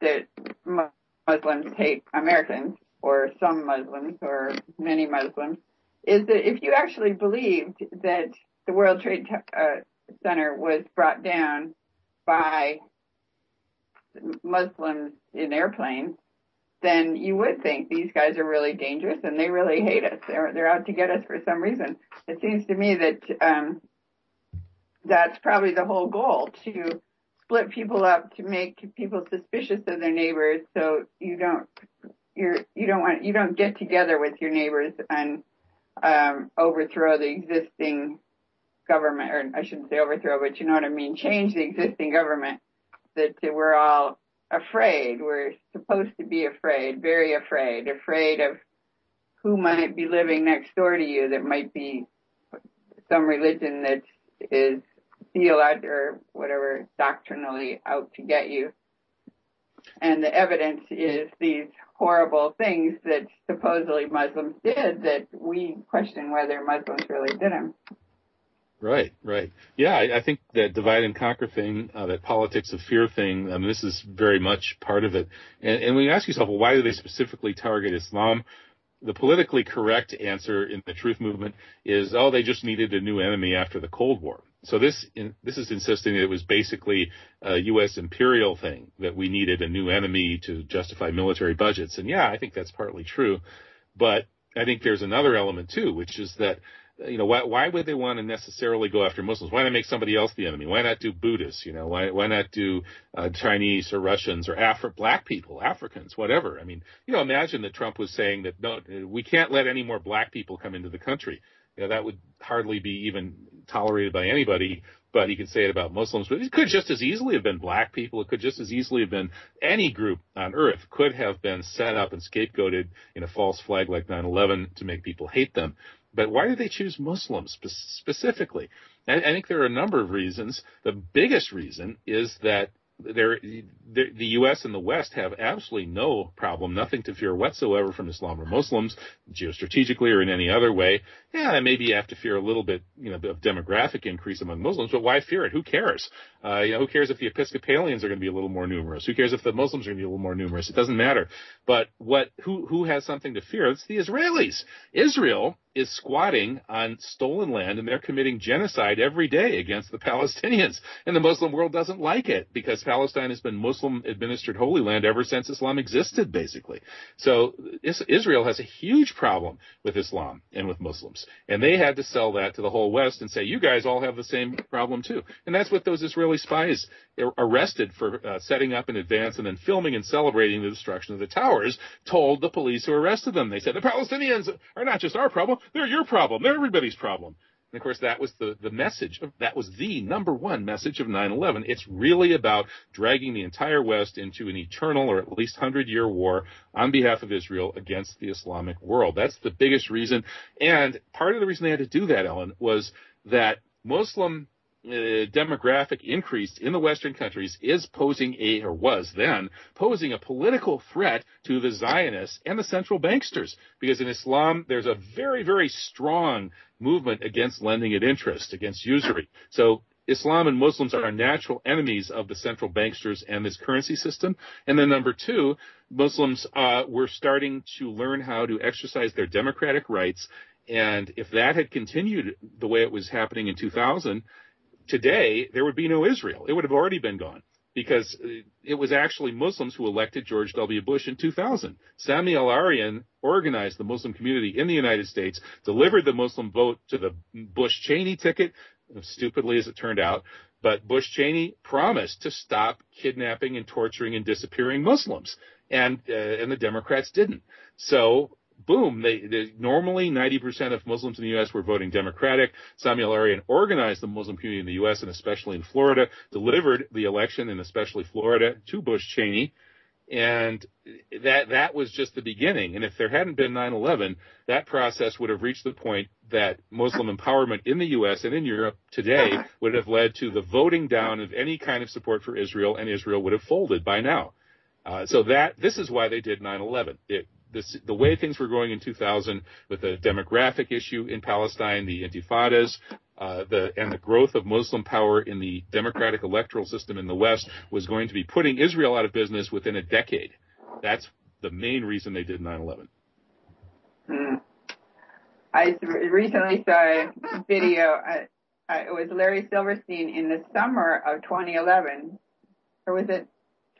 that muslims hate americans or some Muslims or many Muslims, is that if you actually believed that the World Trade uh, Center was brought down by Muslims in airplanes, then you would think these guys are really dangerous and they really hate us. They're they're out to get us for some reason. It seems to me that um, that's probably the whole goal to split people up to make people suspicious of their neighbors so you don't you're you don't want you don't get together with your neighbors and um, overthrow the existing government, or I shouldn't say overthrow, but you know what I mean, change the existing government. That we're all afraid. We're supposed to be afraid, very afraid, afraid of who might be living next door to you that might be some religion that is theologically or whatever doctrinally out to get you. And the evidence is these horrible things that supposedly Muslims did that we question whether Muslims really did them. Right, right. Yeah, I, I think that divide and conquer thing, uh, that politics of fear thing, um, this is very much part of it. And, and when you ask yourself, well, why do they specifically target Islam? The politically correct answer in the truth movement is, oh, they just needed a new enemy after the Cold War so this in, this is insisting that it was basically a U.S. imperial thing that we needed a new enemy to justify military budgets, and yeah, I think that's partly true, but I think there's another element too, which is that you know why why would they want to necessarily go after Muslims? Why not make somebody else the enemy? Why not do Buddhists? You know why why not do uh, Chinese or Russians or Afri- black people, Africans, whatever? I mean, you know, imagine that Trump was saying that no, we can't let any more black people come into the country you know, that would hardly be even tolerated by anybody, but he could say it about Muslims. But it could just as easily have been black people. It could just as easily have been any group on earth could have been set up and scapegoated in a false flag like 9-11 to make people hate them. But why did they choose Muslims specifically? I, I think there are a number of reasons. The biggest reason is that there, the, the U.S. and the West have absolutely no problem, nothing to fear whatsoever from Islam or Muslims, geostrategically or in any other way. Yeah, maybe you have to fear a little bit, you know, of demographic increase among Muslims, but why fear it? Who cares? Uh, you know, who cares if the Episcopalians are going to be a little more numerous? Who cares if the Muslims are going to be a little more numerous? It doesn't matter. But what, who, who has something to fear? It's the Israelis. Israel is squatting on stolen land and they're committing genocide every day against the (laughs) Palestinians. And the Muslim world doesn't like it because Palestine has been Muslim administered Holy Land ever since Islam existed, basically. So Israel has a huge problem with Islam and with Muslims. And they had to sell that to the whole West and say, you guys all have the same problem too. And that's what those Israeli spies arrested for uh, setting up in advance and then filming and celebrating the destruction of the towers told the police who arrested them. They said, the Palestinians are not just our problem, they're your problem. They're everybody's problem. And of course, that was the, the message of, that was the number one message of 9-11. It's really about dragging the entire West into an eternal or at least hundred year war on behalf of Israel against the Islamic world. That's the biggest reason. And part of the reason they had to do that, Ellen, was that Muslim uh, demographic increase in the Western countries is posing a, or was then, posing a political threat to the Zionists and the central banksters. Because in Islam, there's a very, very strong movement against lending at interest, against usury. So Islam and Muslims are natural enemies of the central banksters and this currency system. And then number two, Muslims uh, were starting to learn how to exercise their democratic rights. And if that had continued the way it was happening in 2000, today there would be no Israel. It would have already been gone because it was actually Muslims who elected George W. Bush in 2000. Sami al-Arian organized the Muslim community in the United States, delivered the Muslim vote to the Bush Cheney ticket, stupidly as it turned out, but Bush Cheney promised to stop kidnapping and torturing and disappearing Muslims, and uh, and the Democrats didn't. So boom, they, they, normally 90% of Muslims in the U.S. were voting Democratic. Sami al-Arian organized the Muslim community in the U.S. and especially in Florida, delivered the election and especially Florida to Bush Cheney. And that, that was just the beginning. And if there hadn't been 9-11, that process would have reached the point that Muslim empowerment in the U.S. and in Europe today would have led to the voting down of any kind of support for Israel and Israel would have folded by now. Uh, so that, this is why they did 9-11. It, this, the way things were going in 2000 with the demographic issue in Palestine, the intifadas, uh, the, and the growth of Muslim power in the democratic electoral system in the West was going to be putting Israel out of business within a decade. That's the main reason they did 9/11. Hmm. I recently saw a video. Uh, uh, it was Larry Silverstein in the summer of 2011, or was it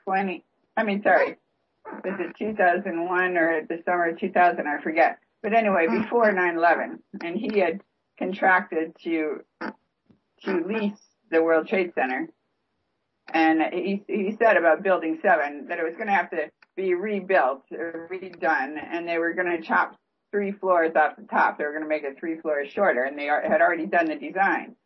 20? I mean, sorry, was it 2001 or the summer of 2000? I forget. But anyway, hmm. before 9/11, and he had contracted to to lease the World Trade Center, and he he said about Building Seven that it was going to have to be rebuilt or redone, and they were going to chop three floors off the top. They were going to make it three floors shorter, and they are, had already done the design.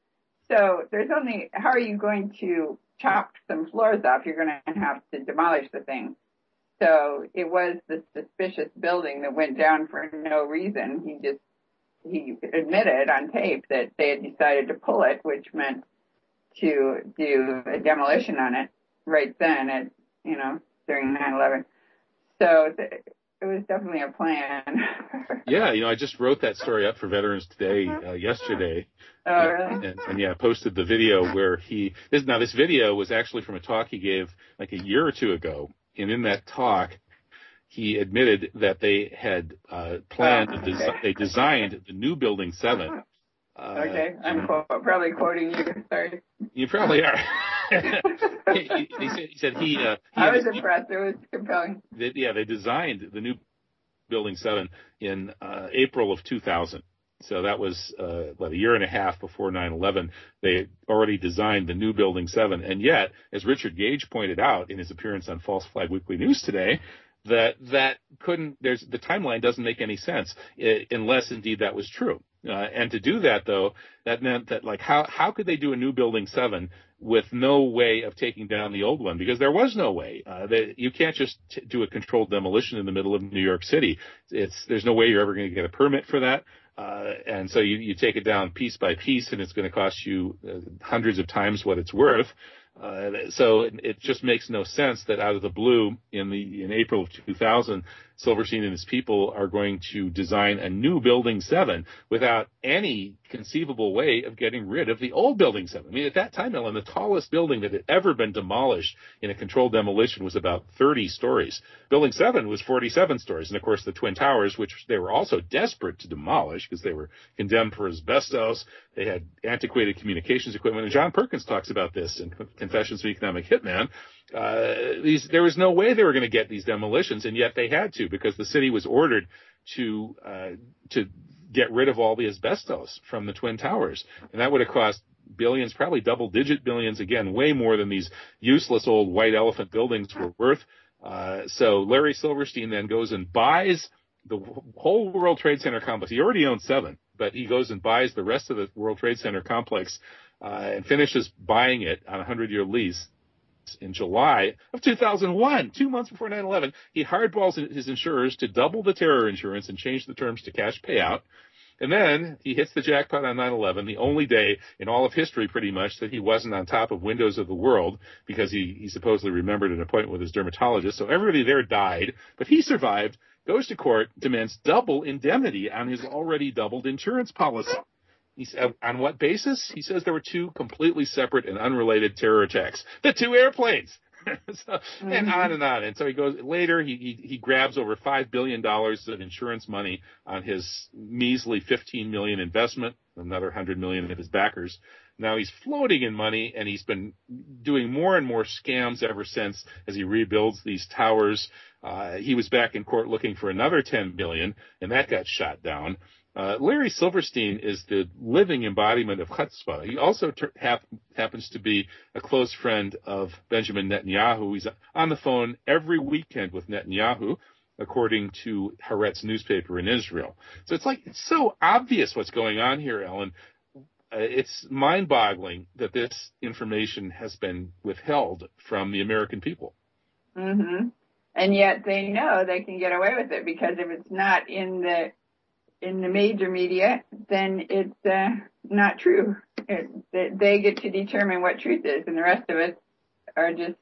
So there's only how are you going to chop some floors off? You're going to have to demolish the thing. So it was the suspicious building that went down for no reason. He just he admitted on tape that they had decided to pull it, which meant to do a demolition on it right then at you know during 9/11. So th- it was definitely a plan. (laughs) yeah, you know, I just wrote that story up for Veterans Today uh, yesterday. Oh, really? And, and, yeah, posted the video where he. This, now, this video was actually from a talk he gave like a year or two ago and in that talk, he admitted that they had uh, planned, oh, okay. desi- they designed the new Building 7. Uh, okay, I'm quote, probably quoting you. Sorry. You probably are. (laughs) he, he, he, said, he, said he, uh, he I was impressed. It was compelling. They, yeah, they designed the new Building 7 in uh, April of 2000. So that was uh, what a year and a half before 9/11. They already designed the new Building 7, and yet, as Richard Gage pointed out in his appearance on False Flag Weekly News today, that that couldn't. There's the timeline doesn't make any sense it, unless indeed that was true. Uh, and to do that though, that meant that like how how could they do a new Building 7 with no way of taking down the old one because there was no way. Uh, you can't just t- do a controlled demolition in the middle of New York City. It's there's no way you're ever going to get a permit for that. Uh, and so you, you take it down piece by piece and it's going to cost you uh, hundreds of times what it's worth. Uh, so it, it, just makes no sense that out of the blue in the in April of 2000, Silverstein and his people are going to design a new Building 7 without any conceivable way of getting rid of the old Building 7. I mean, at that time, Ellen, the tallest building that had ever been demolished in a controlled demolition was about 30 stories. Building 7 was 47 stories. And of course, the Twin Towers, which they were also desperate to demolish because they were condemned for asbestos. They had antiquated communications equipment. And John Perkins talks about this in Confessions of Economic Hitman uh, these, there was no way they were going to get these demolitions, and yet they had to because the city was ordered to uh, to get rid of all the asbestos from the twin towers, and that would have cost billions, probably double digit billions again, way more than these useless old white elephant buildings were worth. Uh, so Larry Silverstein then goes and buys the whole World Trade Center complex. He already owns seven, but he goes and buys the rest of the World Trade Center complex uh, and finishes buying it on a hundred year lease in July of 2001, two months before 9/11, he hardballs his insurers to double the terror insurance and change the terms to cash payout. And then he hits the jackpot on 9/11, the only day in all of history, pretty much, that he wasn't on top of Windows of the World because he, he supposedly remembered an appointment with his dermatologist. So everybody there died, but he survived. Goes to court, demands double indemnity on his already doubled insurance policy. He said, on what basis? He says there were two completely separate and unrelated terror attacks. The two airplanes. (laughs) so, mm-hmm. And on and on. And so he goes later. He he, he grabs over five billion dollars of insurance money on his measly fifteen million investment. Another hundred million of his backers. Now he's floating in money, and he's been doing more and more scams ever since as he rebuilds these towers. Uh, he was back in court looking for another ten billion, and that got shot down. Uh, Larry Silverstein is the living embodiment of chutzpah. He also ter- hap- happens to be a close friend of Benjamin Netanyahu. He's on the phone every weekend with Netanyahu, according to Haaretz newspaper in Israel. So it's like it's so obvious what's going on here, Ellen. Uh, it's mind-boggling that this information has been withheld from the American people. Mm-hmm. And yet they know they can get away with it because if it's not in the in the major media, then it's uh, not true. It, they get to determine what truth is, and the rest of us are just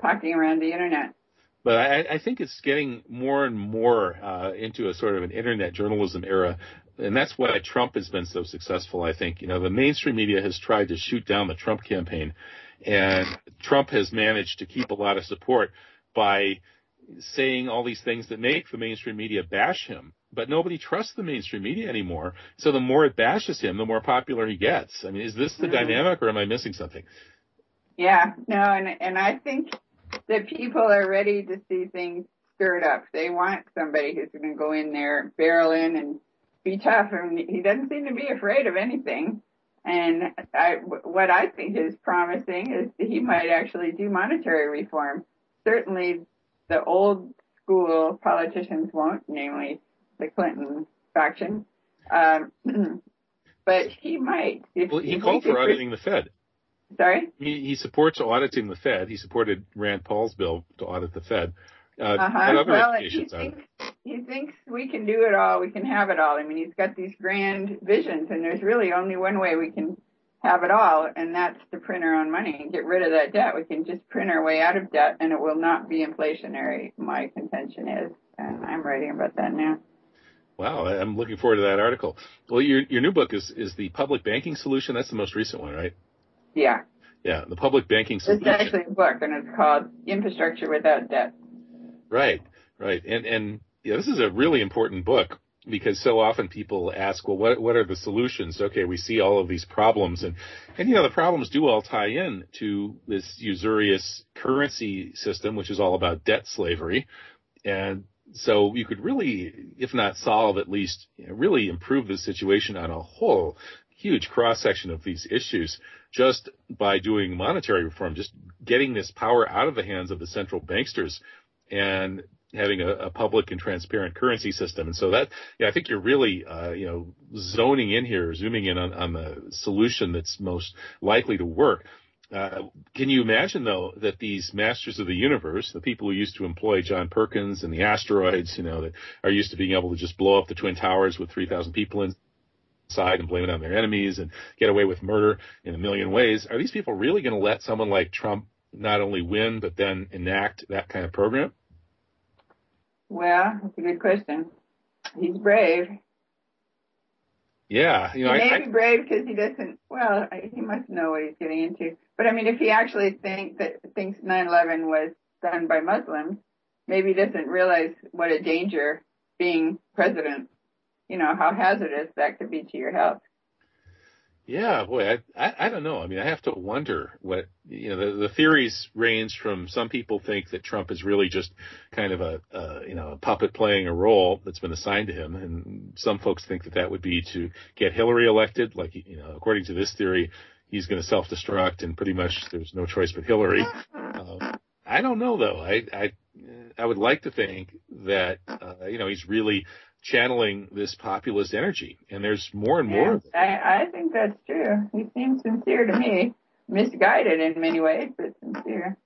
talking around the internet. But I, I think it's getting more and more uh, into a sort of an internet journalism era, and that's why Trump has been so successful. I think you know the mainstream media has tried to shoot down the Trump campaign, and Trump has managed to keep a lot of support by saying all these things that make the mainstream media bash him but nobody trusts the mainstream media anymore. So the more it bashes him, the more popular he gets. I mean, is this the mm-hmm. dynamic or am I missing something? Yeah, no, and and I think that people are ready to see things stirred up. They want somebody who's going to go in there, barrel in, and be tough. And he doesn't seem to be afraid of anything. And I, what I think is promising is that he might actually do monetary reform. Certainly, the old school politicians won't, namely the Clinton faction. Um, (clears throat) but he might. If, well, he if called for auditing the Fed. Sorry? He, he supports auditing the Fed. He supported Rand Paul's bill to audit the Fed. Uh, uh-huh. Well, he thinks, he thinks we can do it all. We can have it all. I mean, he's got these grand visions, and there's really only one way we can have it all, and that's to print our own money and get rid of that debt. We can just print our way out of debt, and it will not be inflationary. My contention is, and I'm writing about that now. Wow, I'm looking forward to that article. Well, your your new book is is the public banking solution. That's the most recent one, right? Yeah. Yeah, the public banking solution. It's actually a book, and it's called Infrastructure Without Debt. Right, right, and and yeah, this is a really important book because so often people ask, well, what what are the solutions? Okay, we see all of these problems, and and you know the problems do all tie in to this usurious currency system, which is all about debt slavery, and so you could really, if not solve, at least you know, really improve the situation on a whole huge cross section of these issues just by doing monetary reform, just getting this power out of the hands of the central banksters and having a, a public and transparent currency system. And so that, yeah, I think you're really, uh, you know, zoning in here, zooming in on, on the solution that's most likely to work. Uh, can you imagine though that these masters of the universe, the people who used to employ John Perkins and the asteroids, you know, that are used to being able to just blow up the twin towers with 3,000 people inside and blame it on their enemies and get away with murder in a million ways, are these people really going to let someone like Trump not only win but then enact that kind of program? Well, that's a good question. He's brave. Yeah, you know, he may I, be brave because he doesn't. Well, he must know what he's getting into. But I mean, if he actually think that thinks 9/11 was done by Muslims, maybe he doesn't realize what a danger being president. You know how hazardous that could be to your health. Yeah, boy, I, I, I don't know. I mean, I have to wonder what you know. The, the theories range from some people think that Trump is really just kind of a, you know a puppet playing a role that's been assigned to him, and some folks think that that would be to get Hillary elected. Like you know, according to this theory, he's going to self-destruct, and pretty much there's no choice but Hillary. Uh, I don't know though. I I I would like to think that uh, you know he's really channeling this populist energy, and there's more and more of it. I, I think that's true. He seems sincere to me, misguided in many ways, but sincere.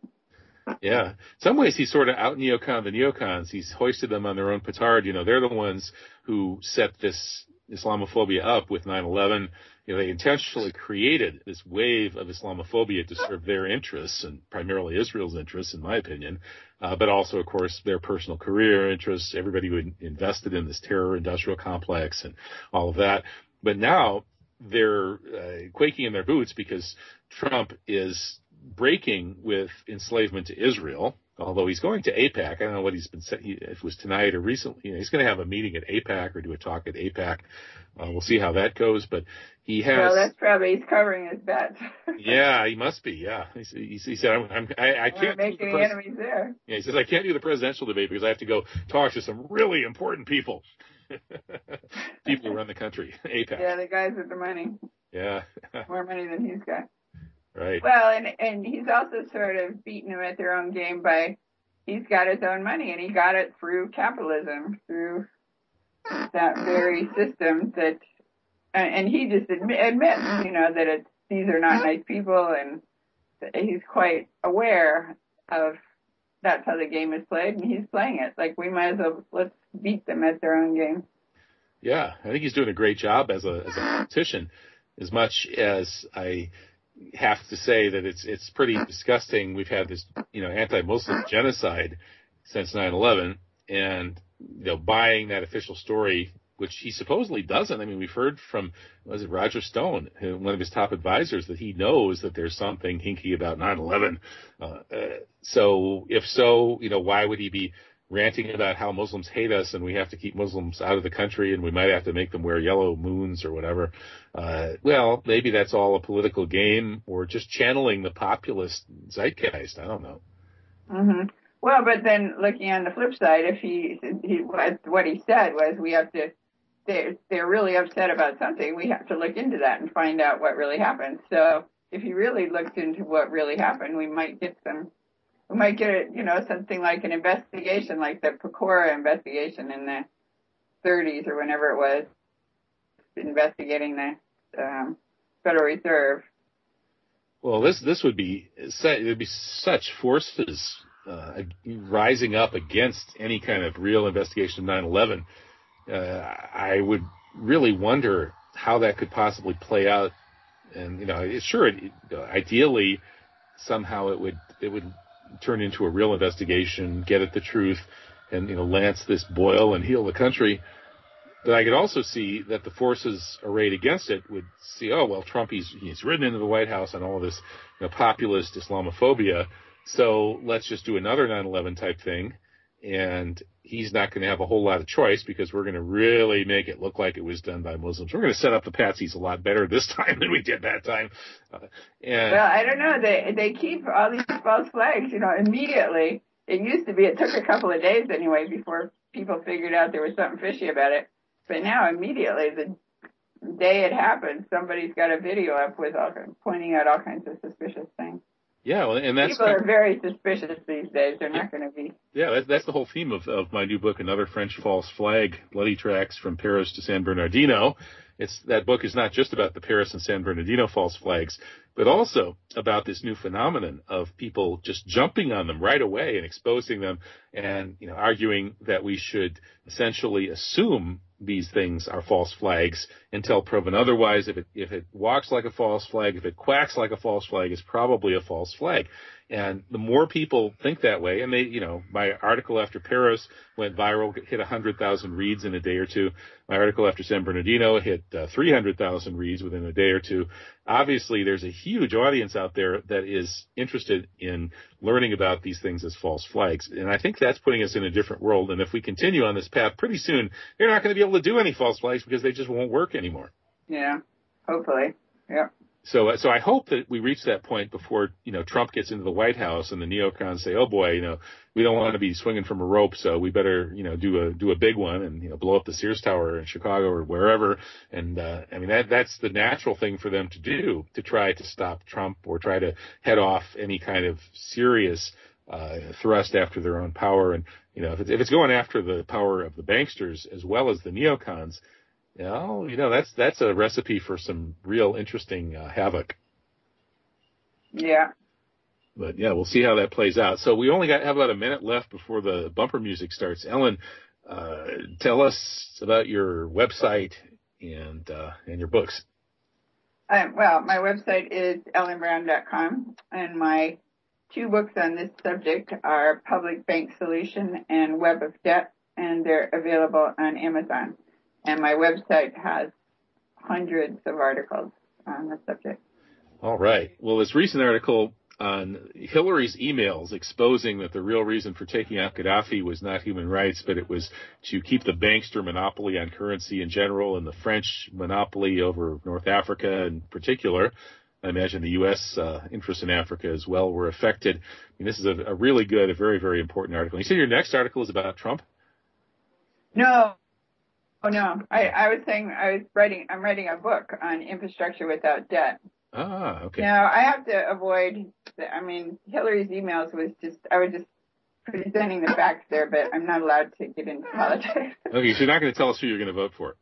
Yeah. In some ways, he's sort of out neocon the neocons. He's hoisted them on their own petard. You know, they're the ones who set this Islamophobia up with 9/11. You know, they intentionally created this wave of Islamophobia to serve their interests and primarily Israel's interests, in my opinion, uh, but also, of course, their personal career interests. Everybody who invested in this terror industrial complex and all of that. But now they're uh, quaking in their boots because Trump is breaking with enslavement to Israel although he's going to AIPAC. I don't know what he's been said. If it was tonight or recently. You know, he's going to have a meeting at AIPAC or do a talk at AIPAC. Uh, we'll see how that goes. But he has. Well, that's probably he's covering his bets. (laughs) yeah, he must be. Yeah, he, he, he said, I'm, I'm, I, I can't make any pres- enemies there. Yeah, he says I can't do the presidential debate because I have to go talk to some really important people. (laughs) people who run the country. (laughs) Yeah, the guys with the money. Yeah. More money than he's got. Right. Well, and and he's also sort of beaten them at their own game by he's got his own money and he got it through capitalism, through that very system that, and he just admit, admits, you know, that it's these are not nice people and he's quite aware of that's how the game is played and he's playing it. Like we might as well let's beat them at their own game. Yeah, I think he's doing a great job as a as a politician. As much as I have to say that it's it's pretty disgusting. We've had this you know anti-Muslim genocide since 9/11, and you know buying that official story, which he supposedly doesn't. I mean, we've heard from was it Roger Stone, one of his top advisors, that he knows that there's something hinky about 9/11. Uh, uh, so if so, you know why would he be ranting about how Muslims hate us and we have to keep Muslims out of the country and we might have to make them wear yellow moons or whatever. Uh, well, maybe that's all a political game or just channeling the populist zeitgeist. I don't know. Mm-hmm. Well, but then looking on the flip side, if he, he what he said was we have to, they're, they're really upset about something. We have to look into that and find out what really happened. So if you really looked into what really happened, we might get some we might get it, you know, something like an investigation, like the Pecora investigation in the 30s or whenever it was, investigating the um, Federal Reserve. Well, this this would be it would be such forces uh, rising up against any kind of real investigation of 9/11. Uh, I would really wonder how that could possibly play out. And you know, sure, it, ideally, somehow it would it would turn into a real investigation, get at the truth, and you know lance this boil and heal the country. But I could also see that the forces arrayed against it would see, oh well, Trump he's he's ridden into the White House on all this you know, populist Islamophobia, so let's just do another 9/11 type thing, and he's not going to have a whole lot of choice because we're going to really make it look like it was done by Muslims. We're going to set up the patsies a lot better this (laughs) time than we did that time. Uh, and well, I don't know. They they keep all these false flags, you know, immediately. It used to be it took a couple of days anyway before people figured out there was something fishy about it. But now immediately the day it happened, somebody's got a video up with all pointing out all kinds of suspicious things. Yeah, well, and that's people are very suspicious these days. They're not going to be. Yeah, that's that's the whole theme of of my new book, another French false flag, bloody tracks from Paris to San Bernardino, it's that book is not just about the Paris and San Bernardino false flags, but also about this new phenomenon of people just jumping on them right away and exposing them and, you know, arguing that we should essentially assume these things are false flags until proven otherwise. If it, if it walks like a false flag, if it quacks like a false flag, it's probably a false flag. And the more people think that way, and they, you know, my article after Paris went viral, hit 100,000 reads in a day or two. My article after San Bernardino hit uh, 300,000 reads within a day or two. Obviously, there's a huge audience out there that is interested in learning about these things as false flags. And I think that's putting us in a different world. And if we continue on this path, pretty soon, they're not going to be able to do any false flags because they just won't work anymore. Yeah, hopefully. Yep. So, so I hope that we reach that point before you know Trump gets into the White House and the neocons say, "Oh boy, you know, we don't want to be swinging from a rope, so we better you know do a do a big one and you know blow up the Sears Tower in Chicago or wherever." And uh, I mean that that's the natural thing for them to do to try to stop Trump or try to head off any kind of serious uh, thrust after their own power. And you know if it's, if it's going after the power of the banksters as well as the neocons you know, you know that's that's a recipe for some real interesting uh, havoc. Yeah. But yeah, we'll see how that plays out. So we only got have about a minute left before the bumper music starts. Ellen, uh, tell us about your website and uh, and your books. Um, well, my website is ellenbrown.com, and my two books on this subject are Public Bank Solution and Web of Debt, and they're available on Amazon and my website has hundreds of articles on the subject. All right. Well, this recent article on Hillary's emails exposing that the real reason for taking out Gaddafi was not human rights, but it was to keep the bankster monopoly on currency in general and the French monopoly over North Africa in particular. I imagine the U.S. Uh, interests in Africa as well were affected. I mean, this is a, a really good, a very, very important article. You said your next article is about Trump? No, Oh no, I, I was saying I was writing. I'm writing a book on infrastructure without debt. Ah, okay. Now I have to avoid. The, I mean, Hillary's emails was just. I was just presenting the facts there, but I'm not allowed to get into politics. (laughs) okay, so you're not going to tell us who you're going to vote for.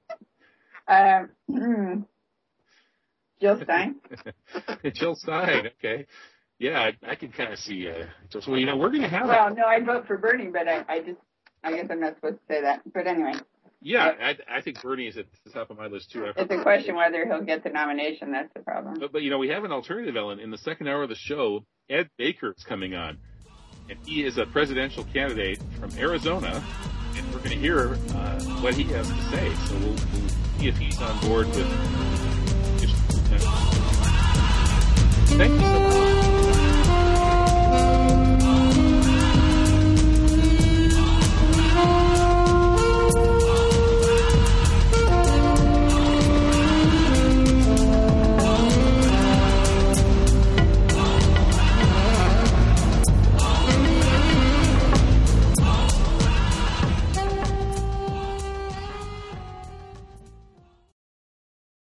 Um, Jill Stein. (laughs) Jill Stein. Okay. Yeah, I, I can kind of see. Uh, just, well, you know, we're going to have. Well, no, I'd vote for Bernie, but I, I just. I guess I'm not supposed to say that. But anyway. Yeah, I, I think Bernie is at the top of my list too. It's a question whether he'll get the nomination. That's the problem. But, but you know, we have an alternative, Ellen. In the second hour of the show, Ed Baker is coming on, and he is a presidential candidate from Arizona, and we're going to hear uh, what he has to say. So we'll, we'll see if he's on board with. Thank you so much.